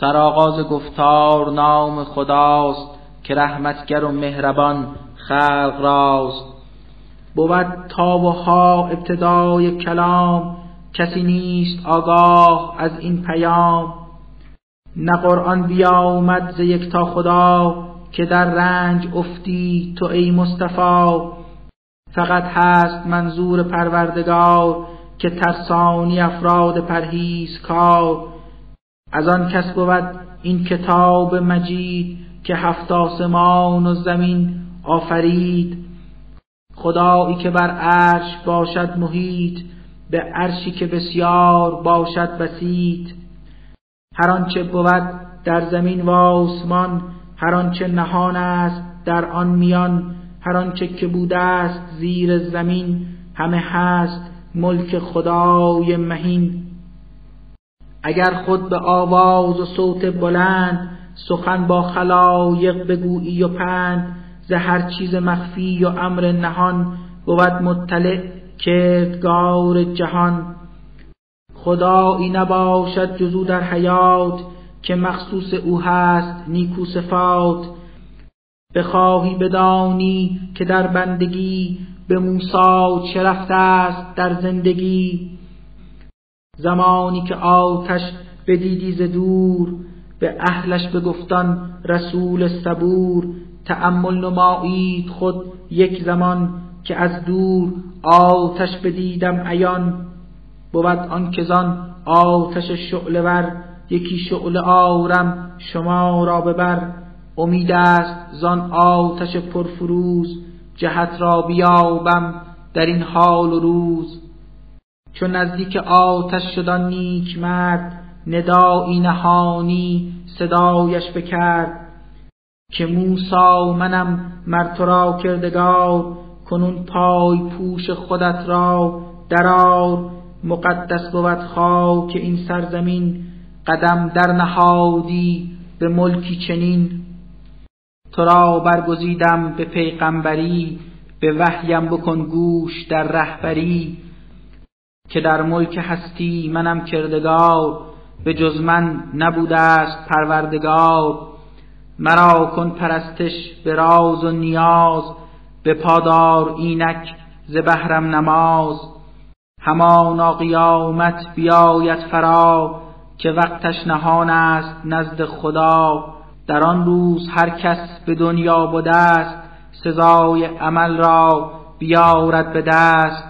سرآغاز گفتار نام خداست که رحمتگر و مهربان خلق راست. بود تا و ها ابتدای کلام کسی نیست آگاه از این پیام. نه قرآن بیامد ز تا خدا که در رنج افتی تو ای مصطفی. فقط هست منظور پروردگار که ترسانی افراد پرهیز کار از آن کس بود این کتاب مجید که هفت آسمان و زمین آفرید. خدایی که بر عرش باشد محیط به عرشی که بسیار باشد بسیط. هر آنچه بود در زمین و آسمان هر آنچه نهان است در آن میان هر آنچه که بوده است زیر زمین همه هست ملک خدای مهین. اگر خود به آواز و صوت بلند سخن با خلایق بگویی و پند ز هر چیز مخفی و امر نهان بود مطلع کردگار جهان. خدایی نباشد جزو در حیات که مخصوص او هست نیکو صفات. بخواهی بدانی که در بندگی به موسی چه رفته است در زندگی زمانی که آتش بدیدی ز دور به اهلش بگفتان رسول صبور تأمل نمایید خود یک زمان که از دور آتش بدیدم عیان. بود آن که زان آتش شعله ور یکی شعله آرم شما را ببر. امید است زان آتش پرفروز جهت را بیابم در این حال و روز. چون نزدیک آتش شدن نیک مرد ندایی نهانی صدایش بکرد که موسا منم مر تو را کردگار کنون پای پوش خودت را درار مقدس بود خاک این سرزمین قدم در نهادی به ملکی چنین. تو را برگزیدم به پیغمبری به وحیم بکن گوش در رهبری. که در ملک هستی منم کردگار به جز من نبوده است پروردگار. مرا کن پرستش به راز و نیاز به پادار اینک ز بهرم نماز. همانا قیامت بیاید فرا که وقتش نهان است نزد خدا. در آن روز هر کس به دنیا بوده است سزای عمل را بیارد به دست.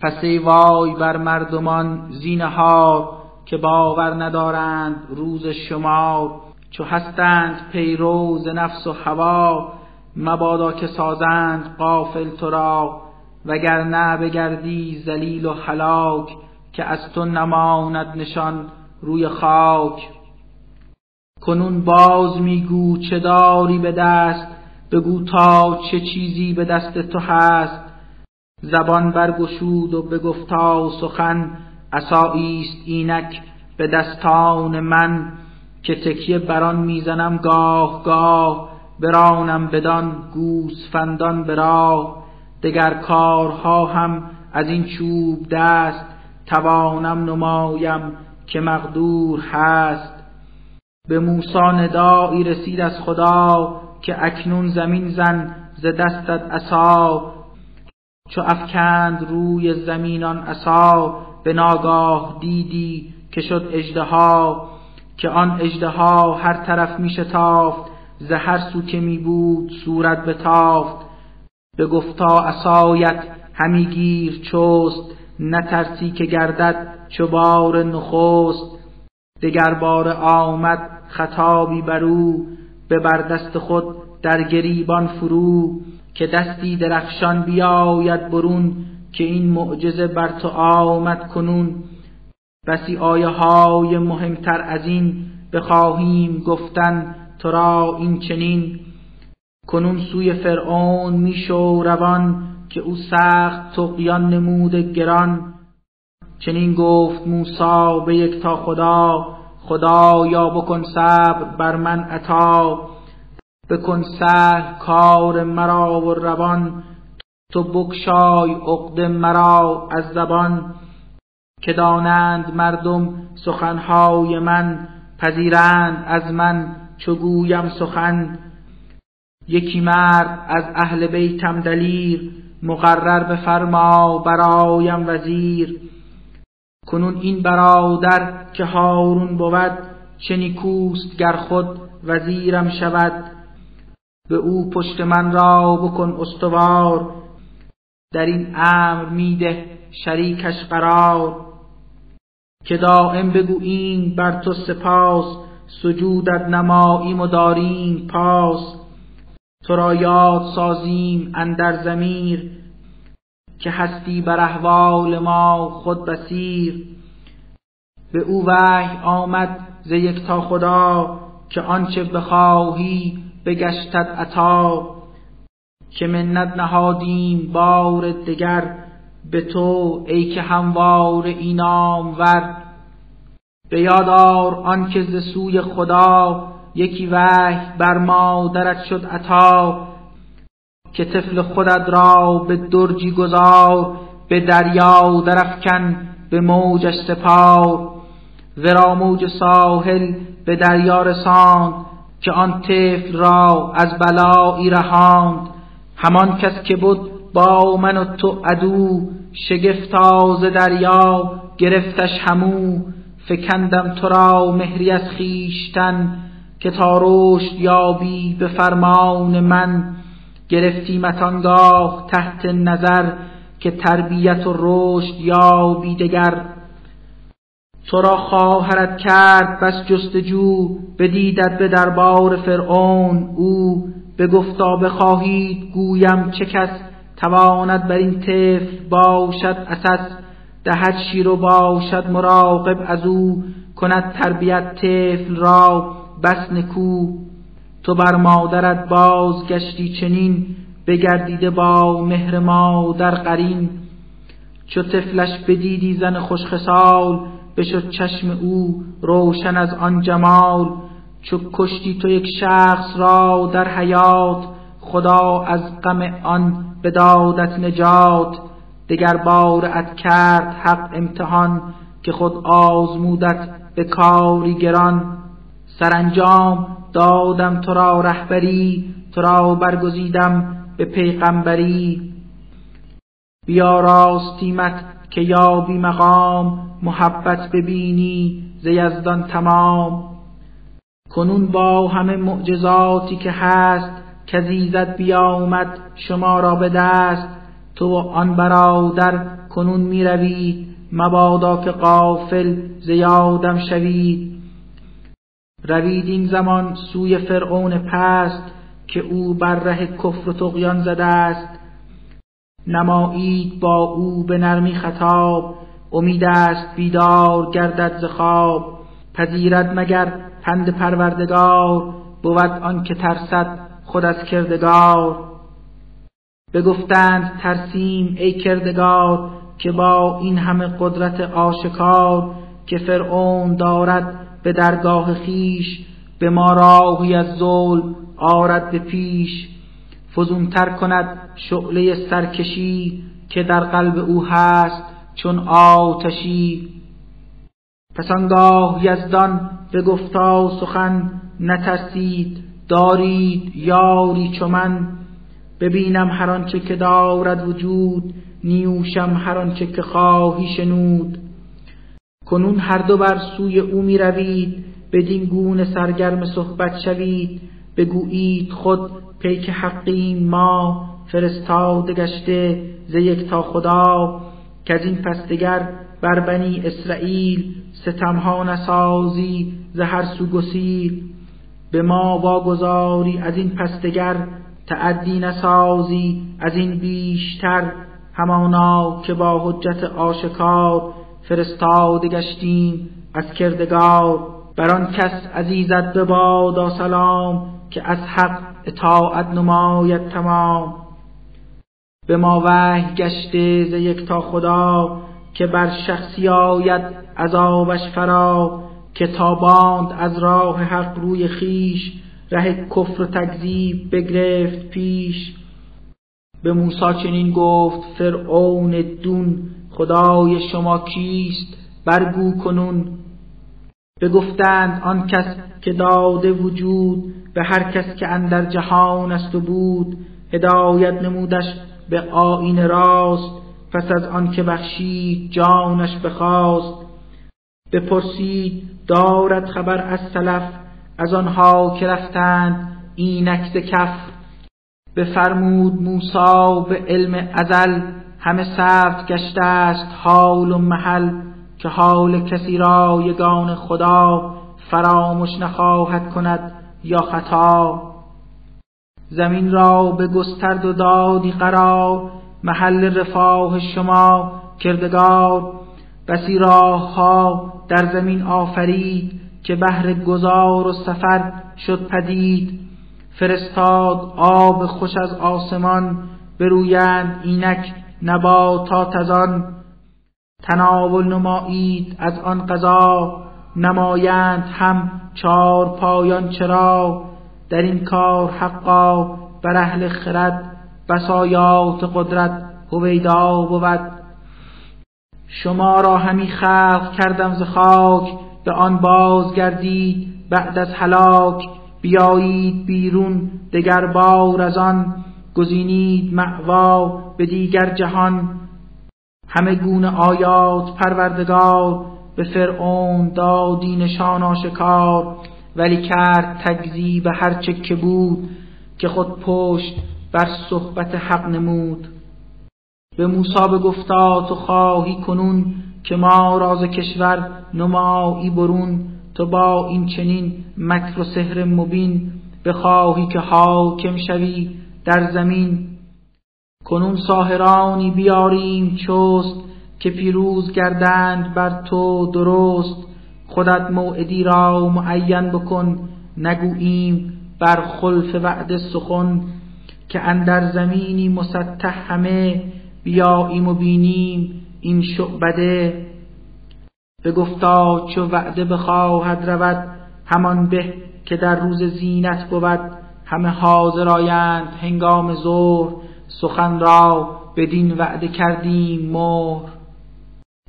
پس ای وای بر مردمان زینهار که باور ندارند روز شمار چو هستند پیروز نفس و هوا مبادا که سازند قافل تو را وگر بگردی ذلیل و هلاک که از تو نماند نشان روی خاک. کنون باز میگو چه داری به دست بگو تا چه چیزی به دست تو هست. زبان برگشود و بگفتا سخن عصاییست اینک به دستان من که تکیه بران می‌زنم گاه گاه برانم بدان گوسفندان به راه. دگر کارها هم از این چوب دست توانم نمایم که مقدور هست. به موسی ندایی رسید از خدا که اکنون زمین زن ز دستت عصا. چو افکند روی زمینان عصا به ناگاه دیدی که شد اژدها که آن اژدها هر طرف می شتافت ز هر سو که می بود صورت بتافت. به گفتا عصایت همی گیر چست نترسی که گردد چو بار نخست. دگر بار آمد خطابی بر او به بر دست خود در گریبان فرو که دستی درخشان بیاید برون که این معجزه بر تو آمد کنون. بسی آیه های مهمتر از این بخواهیم گفتن تو را این چنین. کنون سوی فرعون میشو روان که او سخت تقیان نمود گران. چنین گفت موسی به یک تا خدا خدا یا بکن صبر بر من عطا. بکن سهل کار مرا و روان تو بکشای عقد مرا از زبان. که دانند مردم سخنهای من پذیرند از من چو گویم سخن. یکی مرد از اهل بیتم دلیر مقرر به فرما برایم وزیر. کنون این برادر که هارون بود چه نیکوست گر خود وزیرم شود. به او پشت من را بکن استوار. در این امر میده شریکش قرار. که دائم بگوییم بر تو سپاس سجودت نماییم و داریم پاس. تو را یاد سازیم اندر زمیر که هستی بر احوال ما خود بسیر به او وحی آمد ز تا خدا که آنچه بخواهی بگشتد عطا که منت نهادیم بار دگر به تو ای که هموار اینام ور به یادار آنکه ز سوی خدا یکی وحی بر مادرت شد عطا که طفل خودت را به درجی گذار به دریا درفکن به موجش سپار. ورا موج ساحل به دریا رساند که آن طفل را از بلایی رهاند. همان کس که بود با من و تو عدو شگفتا ز دریا گرفتش همو. فکندم تو را مهری از خیشتن که تا رشد یابی به فرمان من. گرفتیمت آنگاه تحت نظر که تربیت و رشد یابی دگر. تو را خواهرت کرد بس جستجو بدیدت به دربار فرعون. او گفتا بخواهید گویم چه کس تواند بر این طفل باشد اساس دهد شیر و باشد مراقب از او. کند تربیت طفل را بس نکو. تو بر مادرت بازگشتی چنین بگردیده با مهر مادر قرین. چو طفلش بدیدی زن خوشخصال بشد چشم او روشن از آن جمال چو کشتی تو یک شخص را در حیات خدا از غم آن بدادت نجات. دگر ات کرد حق امتحان که خود آزمودت به کاری گران. سرانجام دادم تو را رهبری تو را برگزیدم به پیغمبری. بیا راستیمت که یابی مقام محبت ببینی ز یزدان تمام. کنون با همه معجزاتی که هست کزیزت بیامد شما را به دست. تو و آن برادر کنون می روید مبادا که قافل زیادم شوید روید این زمان سوی فرعون پست که او بر ره کفر و تقیان زده است. نمایید با او به نرمی خطاب. امید است بیدار گردد ز خواب. پذیرد مگر پند پروردگار. بود آن که ترسد خود از کردگار. بگفتند ترسیم ای کردگار که با این همه قدرت آشکار که فرعون دارد به درگاه خیش به ما راهی از ظلم آرد به پیش. فزونتر کند شعله سرکشی که در قلب او هست چون آتشی. پس آنگاه یزدان به گفتا سخن نترسید دارید یاری چو من؟ ببینم هر آنچه که دارد وجود نیوشم هر آنچه که خواهی شنود. کنون هر دو بر سوی او می روید بدین گونه سرگرم صحبت شوید. بگویید خود پیک حقیم ما فرستاده گشته ز یک تا خدا که از این پستگر بر بنی اسرائیل ستمها نسازی ز هر سو گسیل. به ما واگذاری از این پستگر تعدی نسازی از این بیشتر. همانا که با حجت آشکار فرستاده گشتیم از کردگار. بر آن کس عزیزت به بادا سلام که از حق اطاعت نماید تمام. به ما وحی گشته ز یک تا خدا که بر شخصی آید عذابش فرا که تاباند از راه حق روی خیش ره کفر و تکذیب بگرفت پیش. به موسی چنین گفت فرعون دون خدای شما کیست؟ برگو کنون. بگفتند آن کس که داده وجود به هر کس که اندر جهان است و بود هدایت نمودش به آین راست پس از آن که بخشید جانش بخواست. بپرسید دارد خبر از سلف؟ از آنها که رفتند اینک ز کف. بفرمود موسا به علم ازل همه ثبت گشته است حال و محل. که حال کسی را یگان خدا فراموش نخواهد کند یا خطا. زمین را به گسترد و دادی قرار محل رفاه شما کردگار. بسی راه ها در زمین آفرید که بهر گذار و سفر شد پدید. فرستاد آب خوش از آسمان برویند اینک نباتات از آن تناول نمایید از آن قضا نمایند هم چار پایان چرا. در این کار حقا بر اهل خرد بسایات قدرت هویدا بود. شما را همی خلق کردم ز خاک به آن بازگردید بعد از هلاک. بیایید بیرون دگر بار از آن گزینید معوا به دیگر جهان. همه گونه آیات پروردگار به فرعون دادی نشان آشکار ولی کرد تکذیب هرچه که بود که خود پشت بر صحبت حق نمود. به موسی بگفتا تو خواهی کنون که ما راز کشور نمایی برون تو با این چنین مکر و سحر مبین بخواهی که حاکم شوی در زمین. کنون ساهرانی بیاریم چست که پیروز گردند بر تو درست. خودت موعدی را معین بکن نگوییم بر خلف وعد سخن که اندر زمینی مسطح همه بیاییم و بینیم این شعبده. به گفتا چو وعده بخواهد رود همان به که در روز زینت بود. همه حاضر آیند هنگام ظهر. سخن را بدین وعده کردیم مهر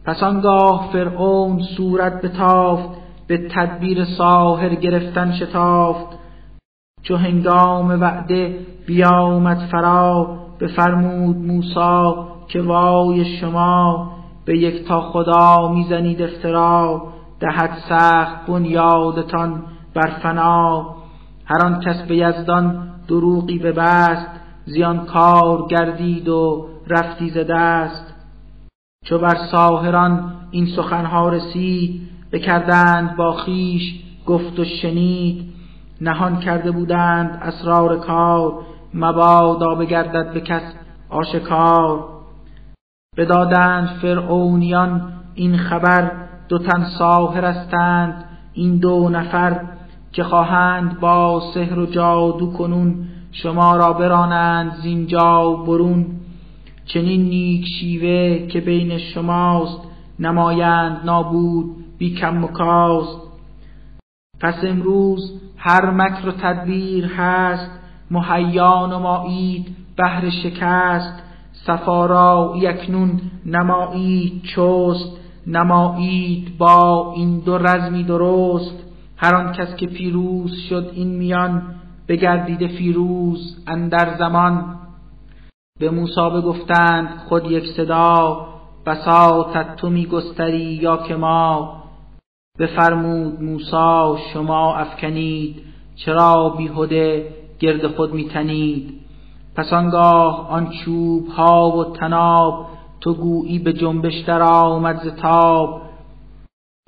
پس آنگاه فرعون صورت بتافت به تدبیر ساهر گرفتن شتافت. چو هنگام وعده بیامد فرا بفرمود موسا که وای شما به یک تا خدا می‌زنید افترا. دهد سخت بنیادتان بر فنا. هر آن کس به یزدان دروغی ببست زیان کار گردید و رفتی ز دست. چو بر ساهران این سخنها رسید بکردند با خیش گفت و شنید. نهان کرده بودند اسرار کار مبادا بگردد به کس آشکار. بدادند فرعونیان این خبر دو تن ساهر هستند این دو نفر که خواهند با سحر و جادو کنون شما را برانند زینجا برون. چنین نیک شیوه که بین شماست نمایند نابود بی کم و کاست. پس امروز هر مکر و تدبیر هست مهیا نمایید بهر شکست. سفارا یکنون نمایید چست نمایید با این دو رزمی درست. هر آن کس که پیروز شد این میان بگردید فیروز اندر زمان. به موسی بگفتند خود یک صدا بساطت تو میگستری یا که ما؟ بفرمود موسی شما افکنید چرا بیهده گرد خود میتنید؟ پس آنگاه آن چوب ها و تناب تو گویی به جنبش در آمد ز تاب.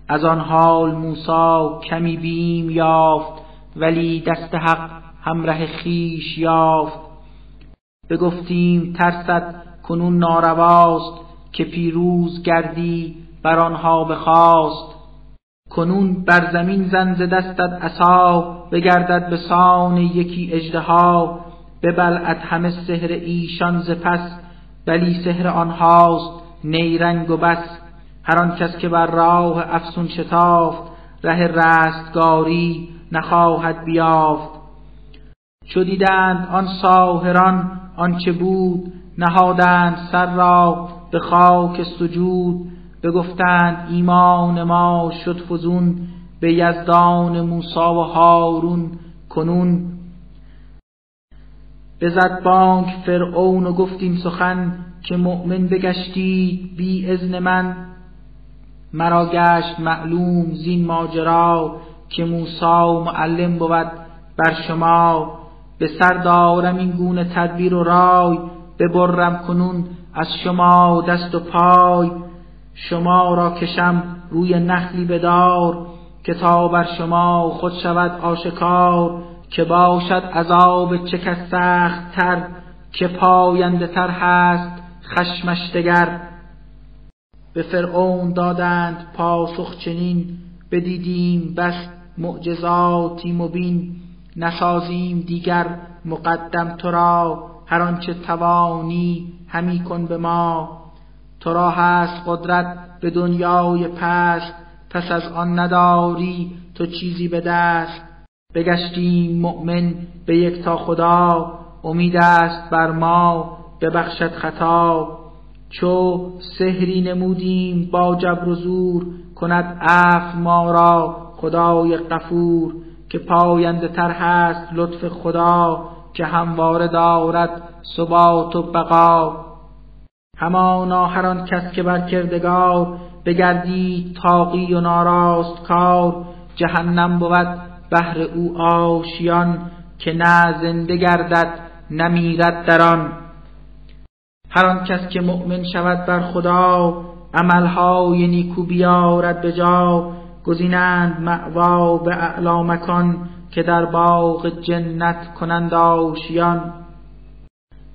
از آن حال موسا کمی بیم یافت ولی دست حق همراه خیش یافت. بگفتیم ترسد کنون نارواست که پیروز گردی بر آنها بخواست. کنون بر زمین زن ز دستت عصا بگردد به سان یکی اژدها. ببلعد همه سحر ایشان ز پس ولی سحر آنهاست نیرنگ و بس. هر آن کس که بر راه افسون شتافت ره رستگاری نخواهد بیافت. چو دیدند آن ساهران آنچه بود نهادند سر را به خاک سجود بگفتند ایمان ما شد فزون به یزدان موسا و هارون کنون. بزد بانک فرعون و گفت این سخن که مؤمن بگشتید بی ازن من. مرا گشت معلوم زین ماجرا که موسا معلم بود بر شما. به سر دارم این گونه تدبیر و رای ببرم کنون از شما دست و پای. شما را کشم روی نخلی بدار که تا بر شما خود شود آشکار. که باشد عذاب چه کس سخت تر که پاینده تر هست خشمش دگر. به فرعون دادند پاسخ چنین بدیدیم بس معجزاتی مبین. نسازیم دیگر مقدم تو را هر آنچه توانی همی کن به ما. تو را هست قدرت به دنیای پست پس از آن نداری تو چیزی به دست. بگشتیم مؤمن به یک تا خدا امید است بر ما ببخشد خطا. چو سحری نمودیم با جبر و زور کند عفو ما را خدای غفور. که پاینده تر هست لطف خدا که همواره دارد ثبات و بقا. همانا هر آن کس که بر کردگار بگردید تاقی و ناراست کار جهنم بود بهر او آشیان که نه زنده گردد نمیرد در آن. هر آن کس که مؤمن شود بر خدا عملهای نیکو بیارد به جا گزینند معوا به اعلا مکان که در باغ جنت کنند آشیان.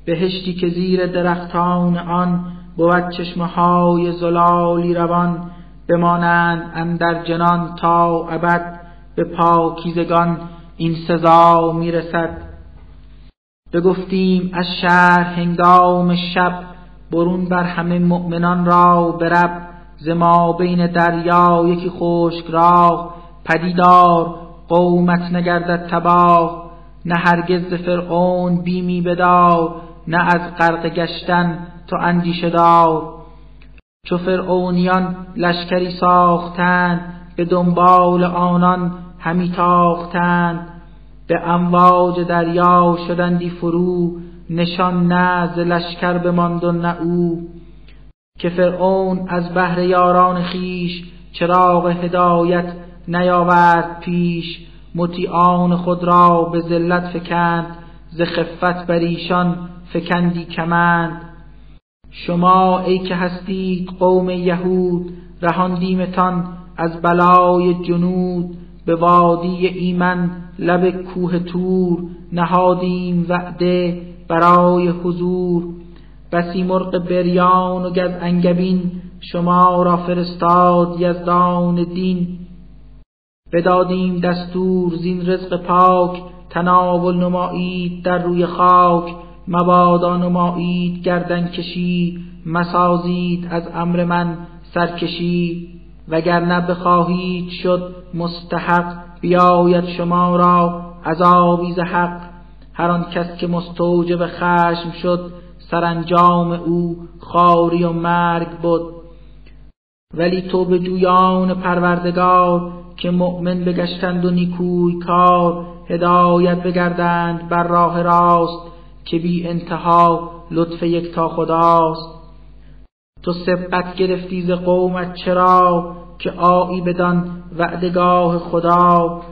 بهشتی که زیر درختان آن بود چشمه های زلالی روان بمانند اندر جنان تا ابد به پاکیزگان این سزا می‌رسد. بگفتیم از شهر هنگام شب برون بر همه مؤمنان را برب. ز ما بین دریا یکی خشک راه پدیدار قومت نگردد تباه. نه هرگز ز فرعون بیمی بدار نه از غرق گشتن تو اندیشه دار. چو فرعونیان لشکری ساختند به دنبال آنان همی تاختند. به امواج دریا شدندی فرو نشان نه ز لشکر بماند و نه او. که فرعون از بهر یاران خیش چراغ هدایت نیاورد پیش. مطیعان خود را به ذلت فکند ز خفت بر ایشان فکندی کمند. شما ای که هستید قوم یهود رهاندیمتان از بلای جنود. به وادی ایمن لب کوه تور نهادیم وعده برای حضور. بسی مرغ بریان و گز انگبین شما را فرستاد یزدان دین. بدادیم دستور زین رزق پاک تناول نمایید در روی خاک مبادا نمایید گردن کشی مسازید از امر من سرکشی. وگرنه بخواهید شد مستحق بیاید شما را عذابی ز حق. هر آن کس که مستوجب خشم شد سرانجام او خاری و مرگ بود ولی تو به جویان پروردگار که مؤمن بگشتند و نیکوی کار هدایت بگردند بر راه راست که بی انتها لطف یک تا خداست. تو سبقت گرفتی ز قومت چرا که آیی بدان وعدگاه خدا؟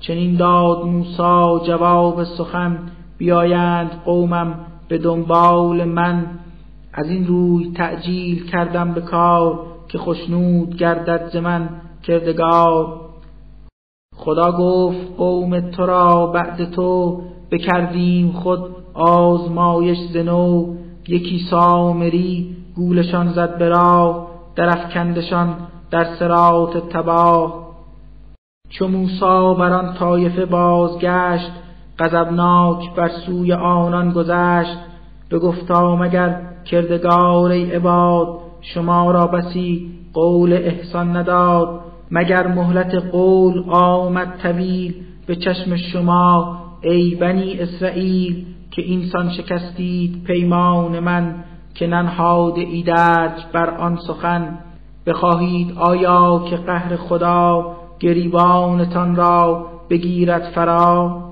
چنین داد موسا جواب سخن بیایند قومم به دنبال من از این روی تعجیل کردم به کار که خشنود گردد ز من کردگار. خدا گفت قوم تو را بعد تو بکردیم خود آزمایش زنو یکی سامری گولشان زد به راه درفکندشان در سرات تباه. چو موسا بر آن طایفه بازگشت غضبناک بر سوی آنان گذشت. گفتا مگر کردگار ای عباد شما را بسی قول احسان نداد. مگر مهلت قول آمد طویل به چشم شما ای بنی اسرائیل که اینسان شکستید پیمان من که ننهاده ایدرج بر آن سخن؟ بخواهید آیا که قهر خدا گریبانتان را بگیرد فرا؟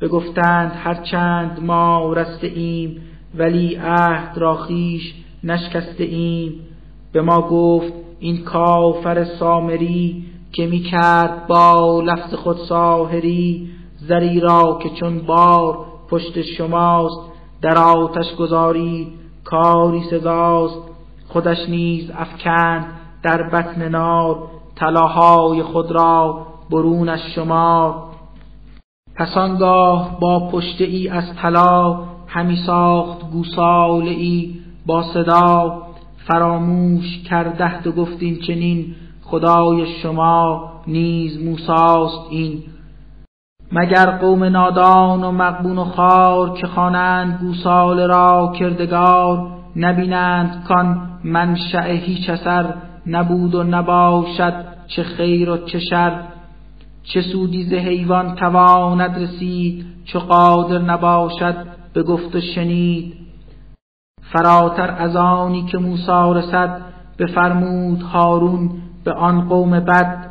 بگفتند هرچند ما رسته ایم ولی عهد را خیش نشکسته ایم به ما گفت این کافر سامری که می کرد با لفظ خود ساهری زری را که چون بار پشت شماست در آتش گذارید کاری سزاست. خودش نیز افکند در بطن نار طلاهای خود را برون از شمار. پس آنگاه با پشته ای از طلا همی ساخت گوساله ای با صدا. فراموش کردهد و گفتین چنین خدای شما نیز موساست این. مگر قوم نادان و مقبون و خار که خوانند گوساله را کردگار نبینند کان منشأ هیچ اثر نبود و نباشد چه خیر و چه شر. چه سودی ز حیوان تواند رسید چو قادر نباشد به گفت و شنید. فراتر از آنی که موسی رسد بفرمود هارون به آن قوم بد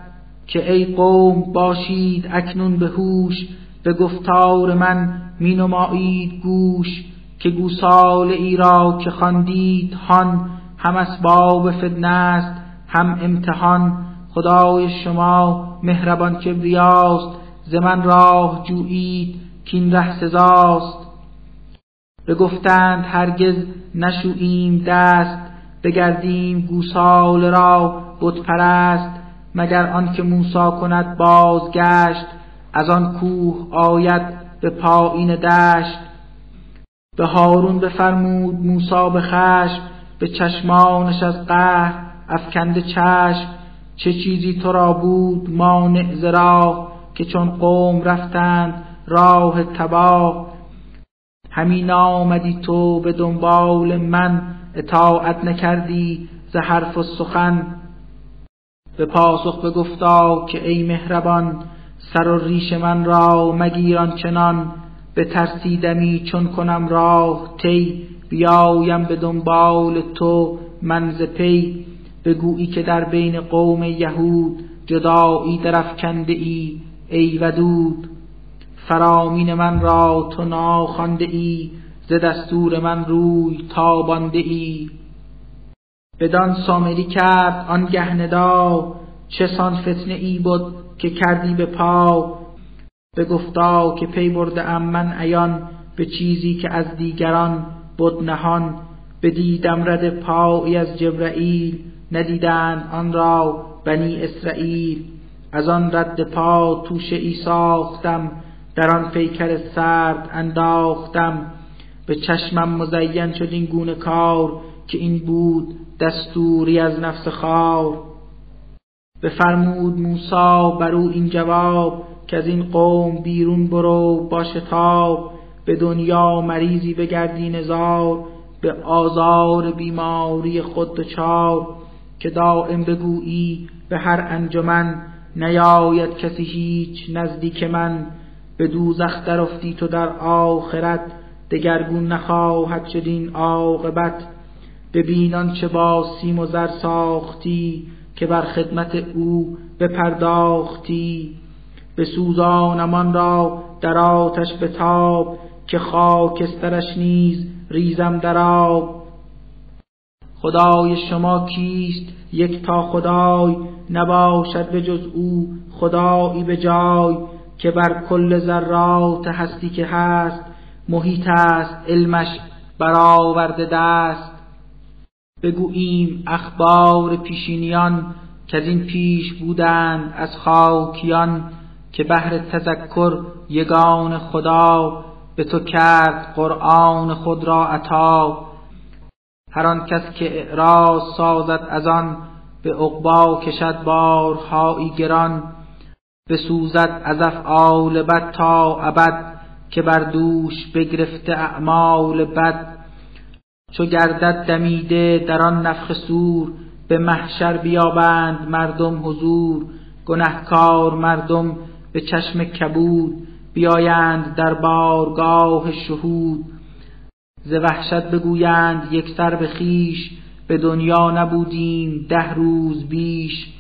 که ای قوم باشید اکنون به هوش به گفتار من می نمایید گوش که گوسال ای را که خواندید هان هم اسباب فتنه است هم امتحان خدای شما مهربان کبریاست ز من راه جویید کین ره سزاست. بگفتند هرگز نشوییم دست بگردیم گوسال را بت پرست مگر آنکه موسی کند بازگشت از آن کوه آید به پایین دشت. به هارون بفرمود موسی به خشم به چشمانش از قهر افکنده چشم. چه چیزی تو را بود مانع ز که چون قوم رفتند راه تباه؟ همین آمدی تو به دنبال من اطاعت نکردی ز حرف و سخن. به پاسخ بگفتا که ای مهربان سر و ریش من را مگیران چنان. به ترسیدمی چون کنم راه تی بیایم به دنبال تو من ز پی. بگویی که در بین قوم یهود جدایی درفکنده ای ای ودود. فرامین من را تو ناخوانده ای ز دستور من روی تابانده ای. بدان سامری کرد آن گهندا چه سان فتنه ای بود که کردی به پا. به گفتا که پی برده ام من عیان به چیزی که از دیگران بود نهان. بدیدم رد پایی از جبرئیل ندیدند آن را بنی اسرائیل. از آن رد پا توشه ای ساختم در آن پیکر سرد انداختم. به چشمم مزین شد این گونه کار که این بود دستوری از نفس خار. بفرمود موسا بر او این جواب که از این قوم بیرون برو با شتاب. به دنیا مریضی بگردی نزار به آزار بیماری خود دچار. که دائم بگویی به هر انجمن نیاید کسی هیچ نزدیک من. به دوزخ درافتی تو در آخرت دگرگون نخواهد شد این عاقبت. ببین چه با سیم و زر ساختی که بر خدمت او بپرداختی. به سوزانمان را در آتش بتاب که خاکسترش نیز ریزم در آب. خدای شما کیست؟ یک تا خدای نباشد به جز او خدایی به جای که بر کل ذرات هستی که هست محیط است علمش برآورده دست. بگوییم اخبار پیشینیان که از این پیش بودند از خاکیان که بهر تذکر یگان خدا به تو کرد قرآن خود را عطا. هر آن کس که اعراض سازد از آن به عقبا کشد بارهایی گران بسوزد از افعال بد تا ابد که بر دوش بگرفته اعمال بد. چو گردد دمیده در آن نفخ سور به محشر بیابند مردم حضور. گنهکار مردم به چشم کبود بیایند در بارگاه شهود. ز وحشت بگویند یک سر به خیش به دنیا نبودیم ده روز بیش.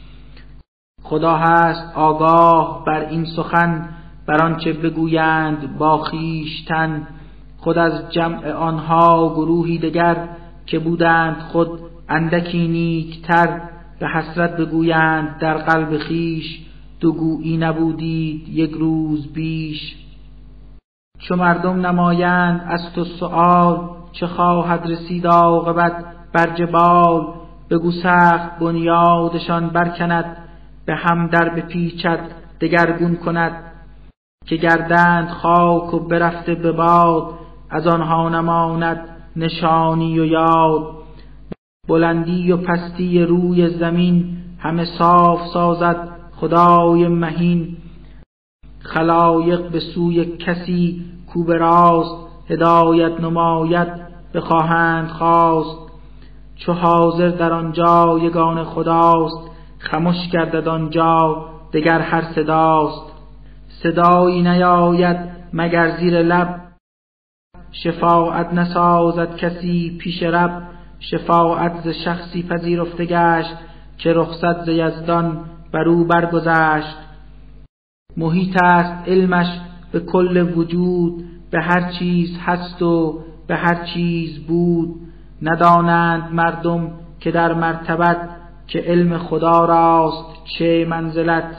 خدا هست آگاه بر این سخن بر آنچه بگویند با خویشتن. خود از جمع آنها گروهی دگر که بودند خود اندکی نیکتر. به حسرت بگویند در قلب خیش دو گویی نبودید یک روز بیش. چو مردم نمایند از تو سؤال چه خواهد رسید عاقبت بر جبال؟ بگو سخت بنیادشان برکند به هم در بپیچد دگرگون کند. که گردند خاک و برفته به باد از آنها نماند نشانی و یاد. بلندی و پستی روی زمین همه صاف سازد خدای مهین. خلایق به سوی کسی کو به راست هدایت نماید بخواهند خواست. چو حاضر در آنجا یگان خداست خمش گردد آنجا دگر هر صداست. صدایی نیاید مگر زیر لب شفاعت نسازد کسی پیش رب. شفاعت ز شخصی پذیرفته گشت که رخصت ز یزدان بر او برگذشت. محیط است علمش به کل وجود به هر چیز هست و به هر چیز بود. ندانند مردم که در مرتبت که علم خدا راست چه منزلت.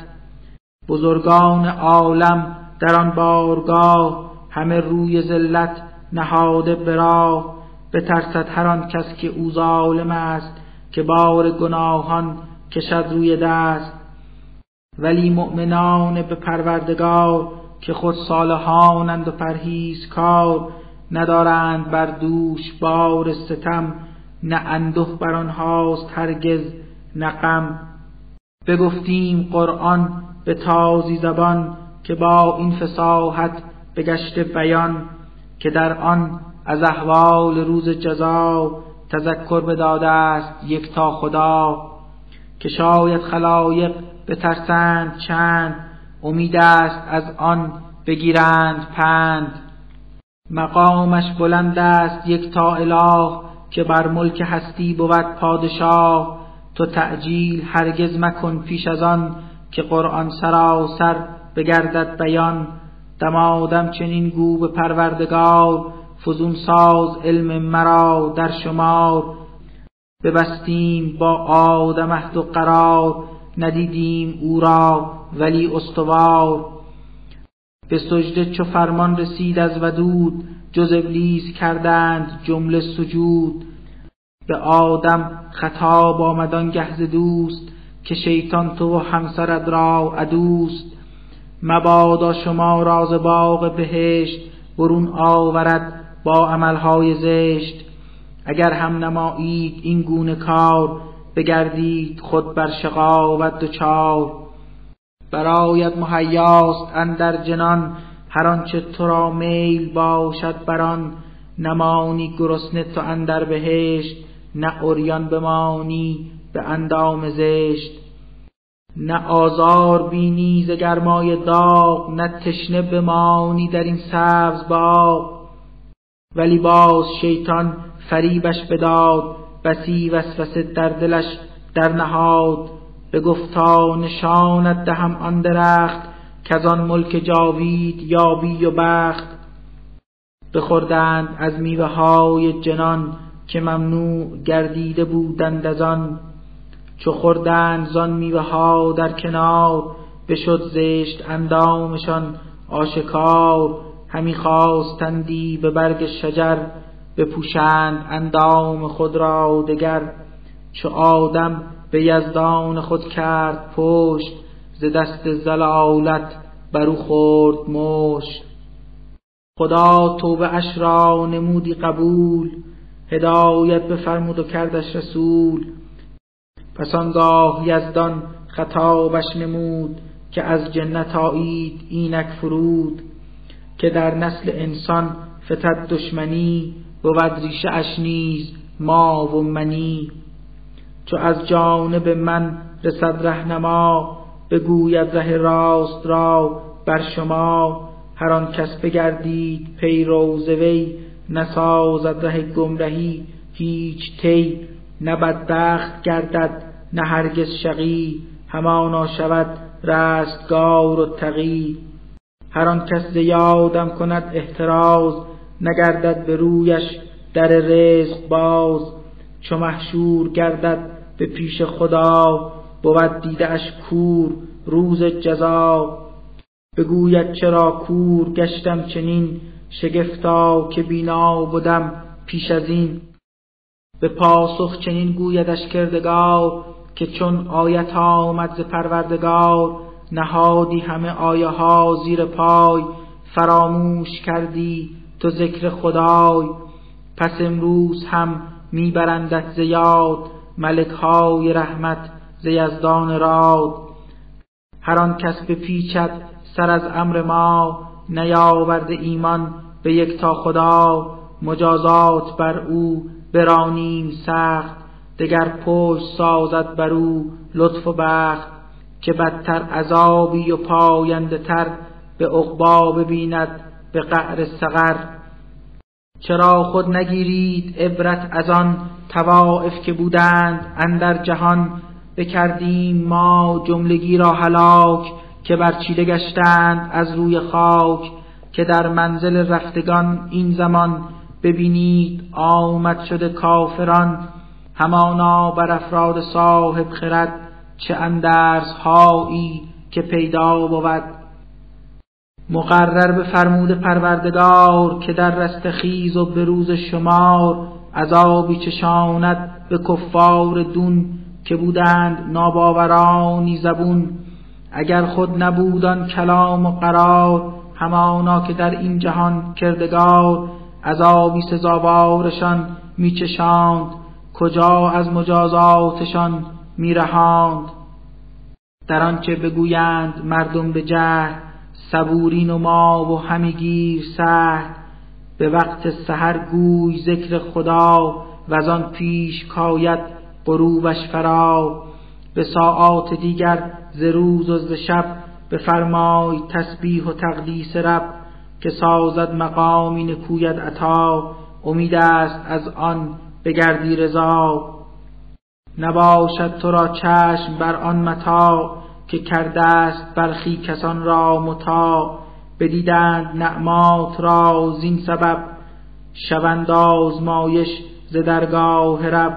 بزرگان عالم در آن بارگاه همه روی ذلت نهاده به راه. بترسد هر آن کس که او ظالم است که بار گناهان کشد روی دست. ولی مؤمنان به پروردگار که خود صالحانند و پرهیز کار ندارند بر دوش بار ستم نه انده بر آنهاست هرگز نه غم. بگفتیم قرآن به تازی زبان که با این فساحت بگشت بیان که در آن از احوال روز جزا تذکر بداده است یک تا خدا که شاید خلایق بترسند چند امید است از آن بگیرند پند. مقامش بلند است یک تا اله که بر ملک هستی بود پادشاه. تو تعجیل هرگز مکن پیش از آن که قرآن سراسر بگردد بیان. دمادم چنین گو به پروردگار فزون ساز علم مرا در شمار. ببستیم با آدم عهد و قرار ندیدیم او را ولی استوار. به سجده چو فرمان رسید از ودود جز ابلیس کردند جمله سجود. به آدم خطاب آمد آنگه دوست که شیطان تو و همسرت را عدوست. مبادا شما راز باغ بهشت برون آورد با عملهای زشت. اگر هم نمایید این گونه کار بگردید خود بر شقاوت دچار برایت مهیاست اندر جنان هر آنچه تو را میل باشد بران نمانی گرسنه تو اندر بهشت نه عریان بمانی به اندام زشت. نه آزار بینی ز گرمای داغ نه تشنه بمانی در این سبز باغ ولی باز شیطان فریبش بداد بسی وسوسه در دلش در نهاد به گفتا نشانت دهم آن درخت از آن ملک جاوید یابی و بخت. بخوردند از میوه های جنان که ممنوع گردیده بودند از آن. چو خوردند زان میوه ها در کنار بشد زشت اندامشان آشکار. همی خواستندی به برگ شجر بپوشند اندام خود را دگر چو آدم به یزدان خود کرد پشت ز دست زلالت برو خورد مشت. خدا توبه اش را نمودی قبول هدایت بفرمود و کردش رسول. پس آنگاه یزدان خطابش نمود که از جنت آیید اینک فرود که در نسل انسان فتد دشمنی. بود ریشه اش نیز ما و منی. چو از جانب من رسد رهنما بگوید ره راست را بر شما. هر آن کس بگردید پیرو ز وی نسازد ره گمرهی هیچ تی نه بدبخت گردد نه هرگز شقی. همانا شود رستگار و تقی. هر آن کس یادم کند احتراز نگردد به رویش در رزق باز. چو محشور گردد به پیش خدا بود دیده کور روز جزا. بگوید چرا کور گشتم چنین شگفتا که بینا بودم پیش از این. به پاسخ چنین گویدش کردگار که چون آیت آمد ز پروردگار نهادی همه آیه ها زیر پای فراموش کردی تو ذکر خدای. پس امروز هم میبرندت زیاد ملک های رحمت ز یزدان راد. هر آن کس بپیچد سر از امر ما نیاورده ایمان به یک تا خدا. مجازات بر او برانیم سخت دگر پشت سازد بر او لطف و بخت. که بدتر عذابی و پاینده تر به عقبا ببیند به قعر سقر چرا خود نگیرید عبرت از آن توائف که بودند اندر جهان؟ بکردیم ما جملگی را هلاک که برچیده گشتند از روی خاک که در منزل رفتگان این زمان ببینید آمد شده کافران. همانا بر افراد صاحب خرد چه اندرس هایی که پیدا بود مقرر به فرمود پروردگار که در رستخیز و به روز شمار عذابی چشاند به کفار دون که بودند ناباورانی زبون. اگر خود نبودان کلام و قرار همانا که در این جهان کردگار عذابی سزاوارشان میچشاند. کجا از مجازاتشان میرهاند؟ در آنچه بگویند مردم به جهل صبوری ما و همی گیر سهل. به وقت سحر گوی ذکر خدا و از آن پیش کاید غروبش فرا به ساعات دیگر ز روز و ز شب بفرمای تسبیح و تقدیس رب که سازد مقامی نکوید عطا. امید است از آن بگردی رضا. نباشد تو را چشم بر آن متا که کرده است برخی کسان را متا بدیدند نعمات را زین سبب شوند آزمایش ز درگاه رب.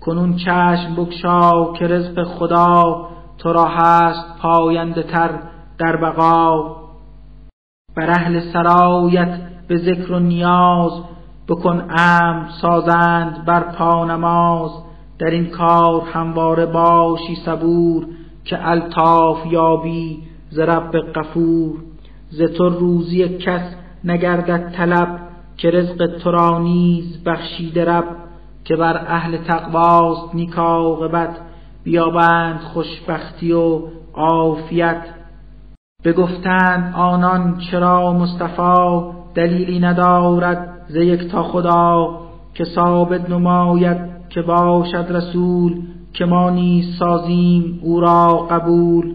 کنون چشم بگشا که رزق خدا تو را هست پاینده تر در بقا. بر اهل سرایت به ذکر و نیاز بکن ام سازند بر پا نماز. در این کار همواره باشی صبور که الطاف یابی ز رب غفور ز تو روزی کس نگردد طلب که رزق تو را نیز بخشیده رب که بر اهل تقواست نیک عاقبت بیابند خوشبختی و عافیت. بگفتند آنان چرا مصطفی دلیلی ندارد ز یک تا خدا که ثابت نماید که باشد رسول که ما نیز سازیم او را قبول.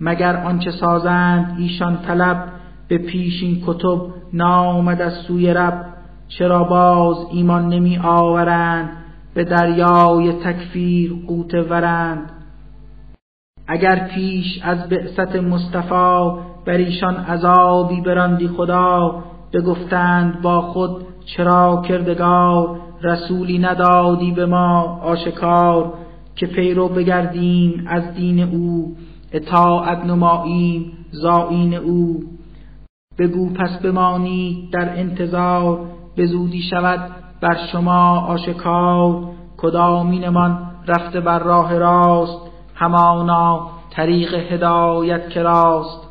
مگر آنچه سازند ایشان طلب به پیش این کتب نامد از سوی رب. چرا باز ایمان نمی آورند به دریای تکفیر قوت ورند. اگر پیش از بعثت مصطفی بر ایشان عذابی براندی خدا بگفتند با خود چرا کردگار رسولی ندادی به ما آشکار که پیرو بگردیم از دین او اطاعت نماییم زائین او. بگو پس بمانید در انتظار به زودی شود بر شما آشکار. کدامینمان رفته بر راه راست همانا طریق هدایت که راست.